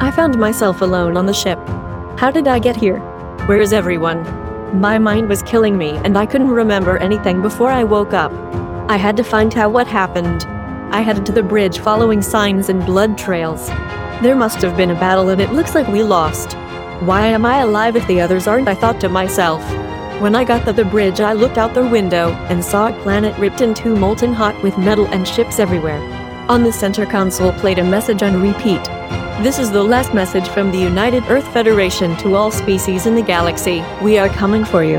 I found myself alone on the ship. How did I get here? Where is everyone? My mind was killing me and I couldn't remember anything before I woke up. I had to find out what happened. I headed to the bridge following signs and blood trails. There must have been a battle and it looks like we lost. Why am I alive if the others aren't? I thought to myself. When I got to the bridge, I looked out the window and saw a planet ripped in two molten hot with metal and ships everywhere. On the center console played a message on repeat. This is the last message from the United Earth Federation to all species in the galaxy. We are coming for you.